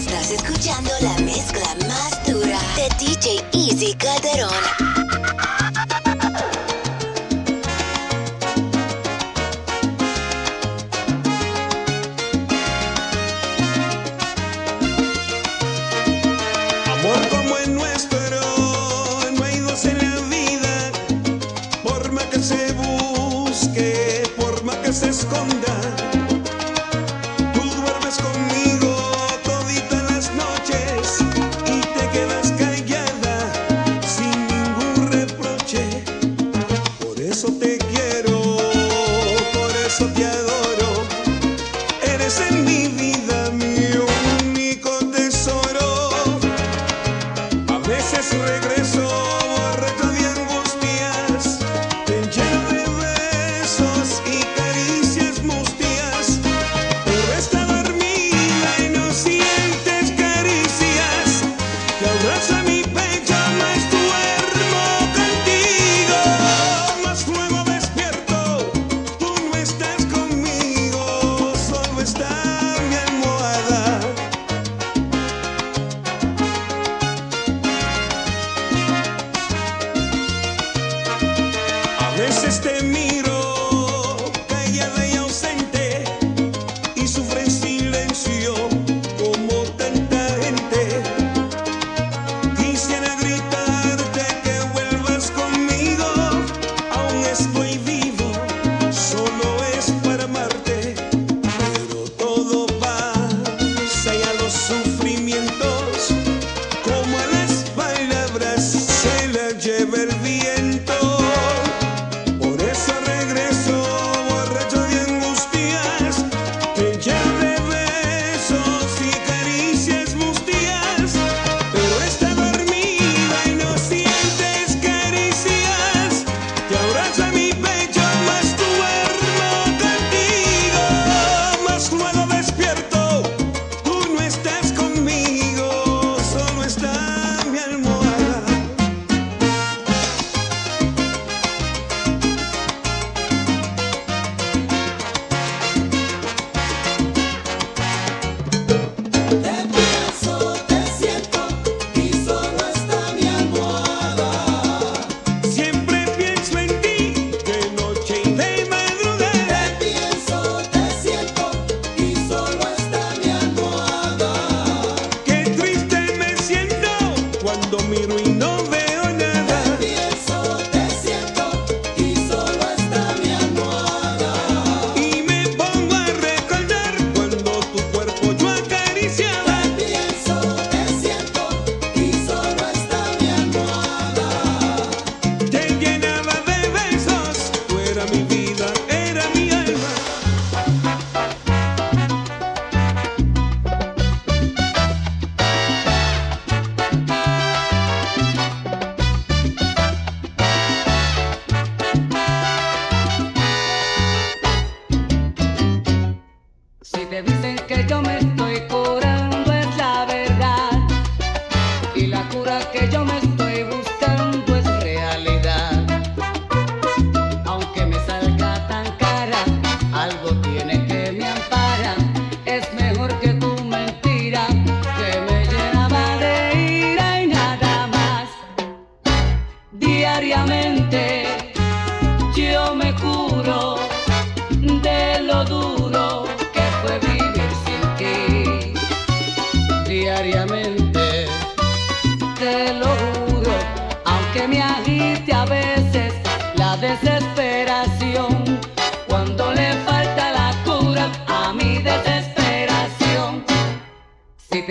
Estás escuchando la mezcla más dura de DJ Easy Calderón.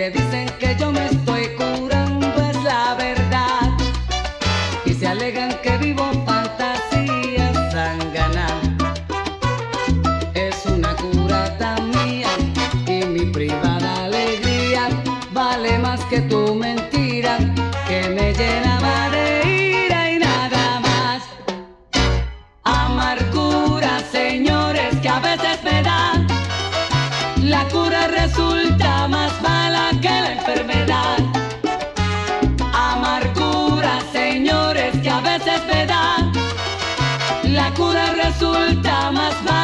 te dicen que yo me estoy curando es la verdad y se alegan que vivo fantasías sangana. Es una cura tan mía y mi privada alegría vale más que tu mentira que me llenaba de ira y nada más. Amargura, señores, que a veces me da la cura resulta resulta más mal.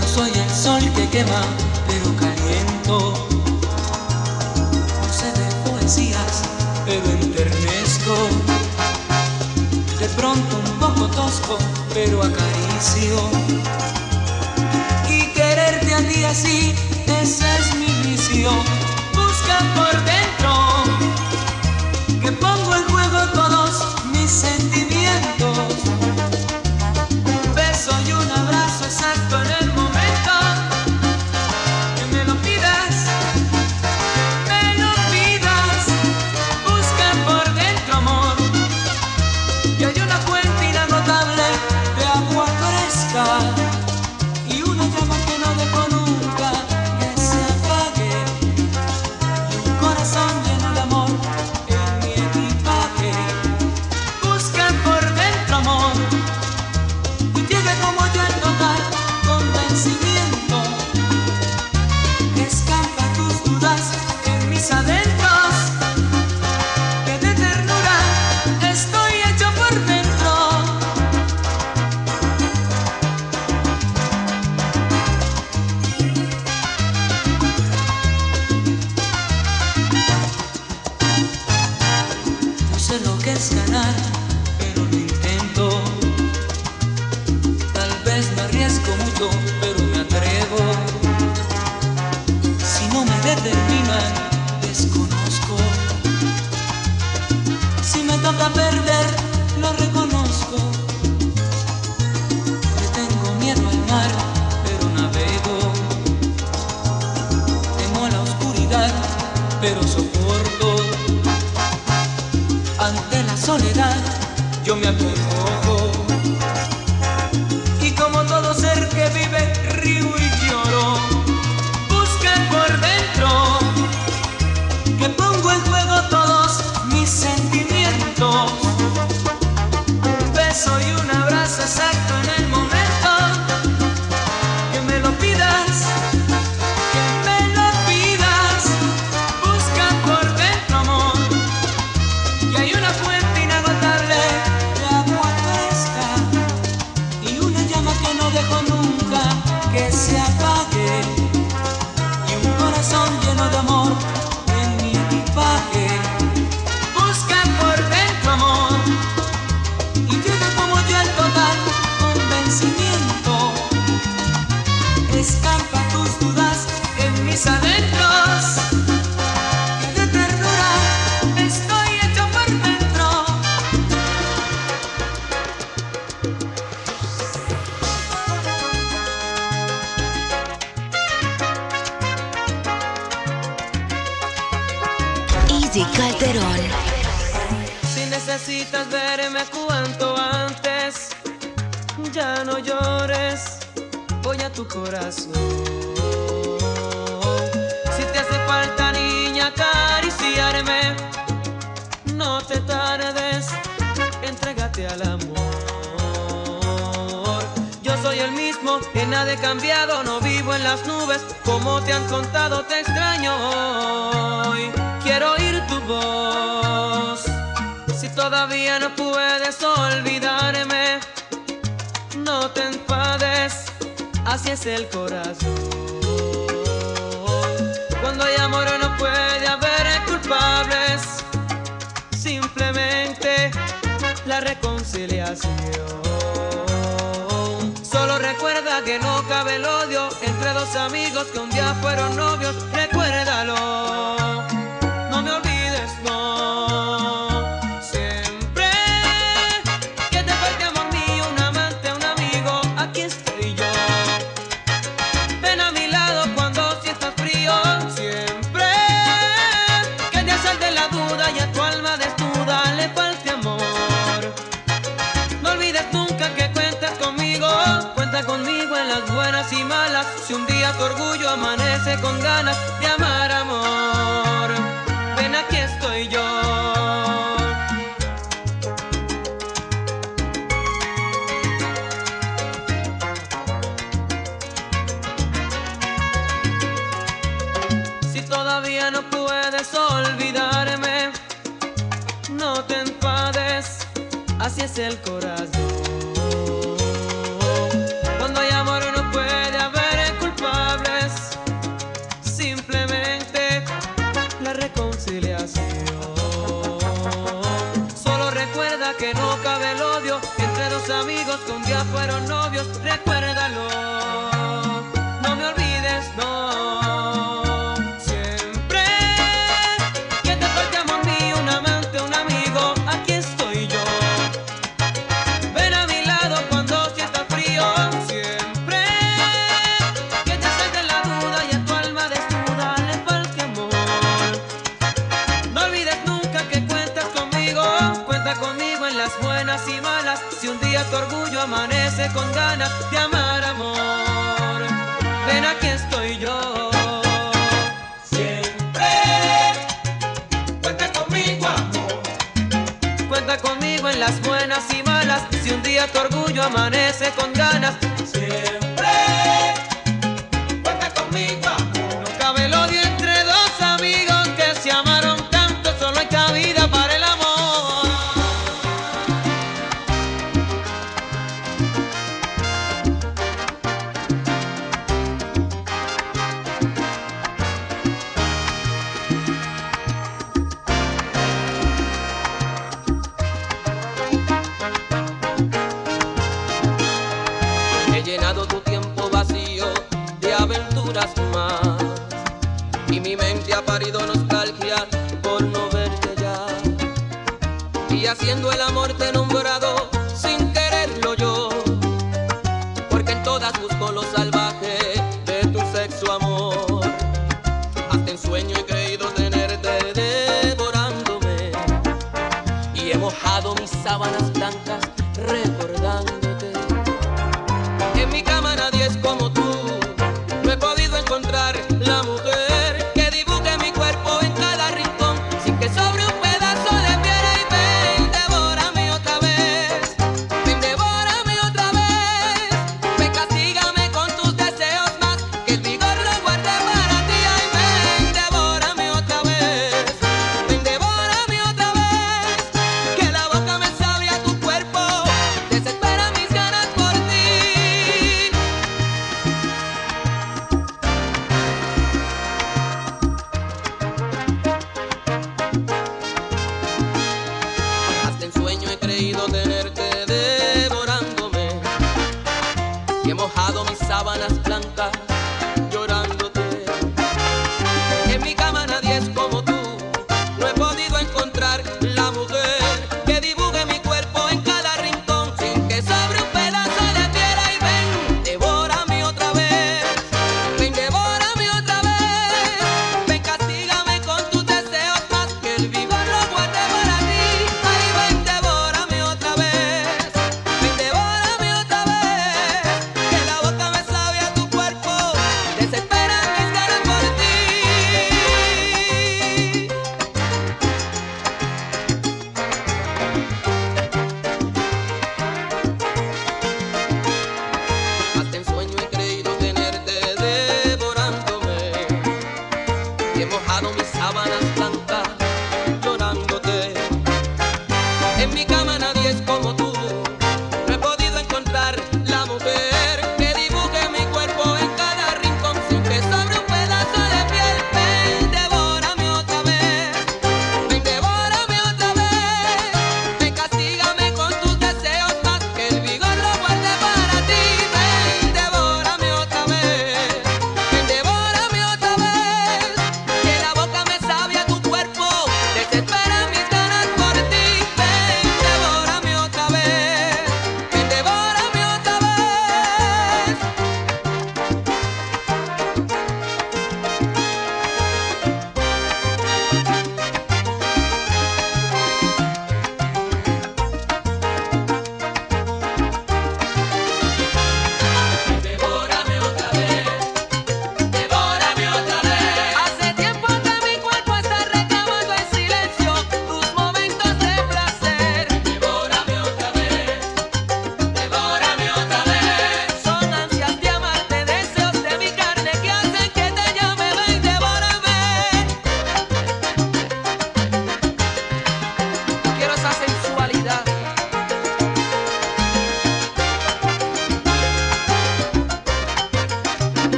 No soy el sol que quema, pero caliento. No sé de poesías, pero enternezco. De pronto un poco tosco, pero acaricio. no te tardes, entrégate al amor. Yo soy el mismo, en nada he cambiado, no vivo en las nubes, como te han contado, te extraño hoy. Quiero oír tu voz, si todavía no puedes olvidarme, no te enfades, así es el corazón. Cuando hay amor no puede haber culpables. la reconciliación. Solo recuerda que no cabe el odio entre dos amigos que un día fueron novios, recuérdalo. así es el corazón. Cuando hay amor no puede haber culpables, simplemente la reconciliación. Solo recuerda que no cabe el odio entre dos amigos que un día fueron novios, recuérdalo.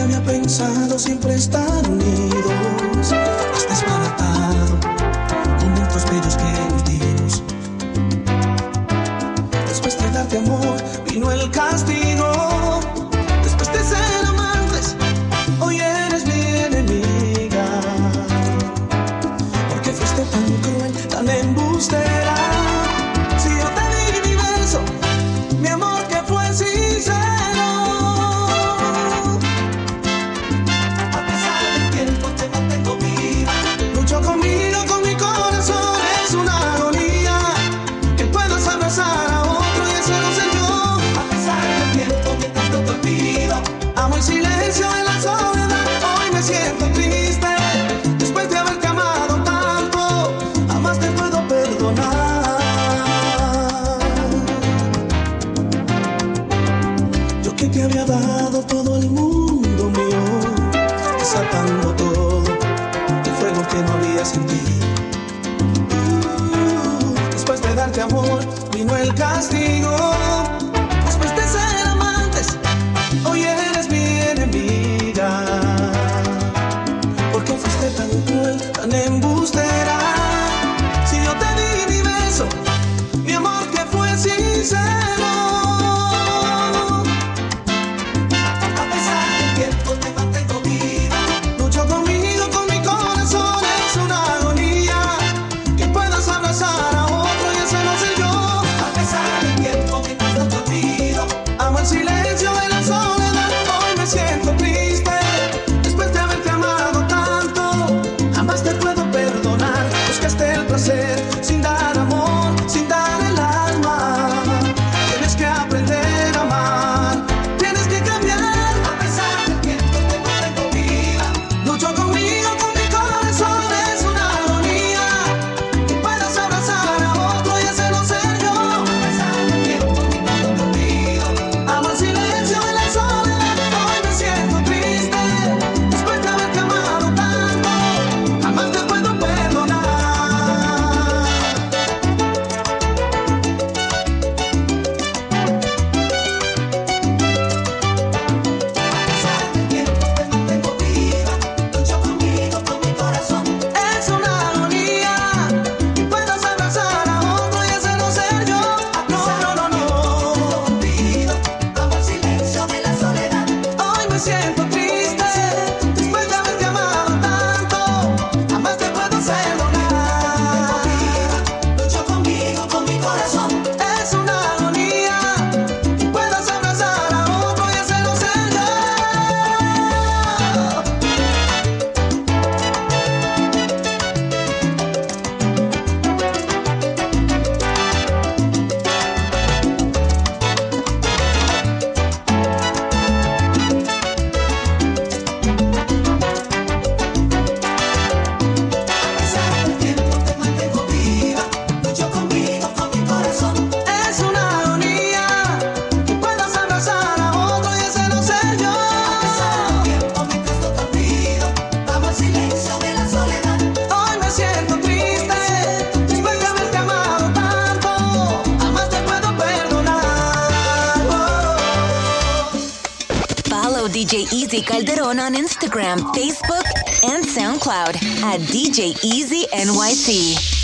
había pensado siempre estar unidos. Hasta Calderon on Instagram, Facebook, and SoundCloud at DJ Easy NYC.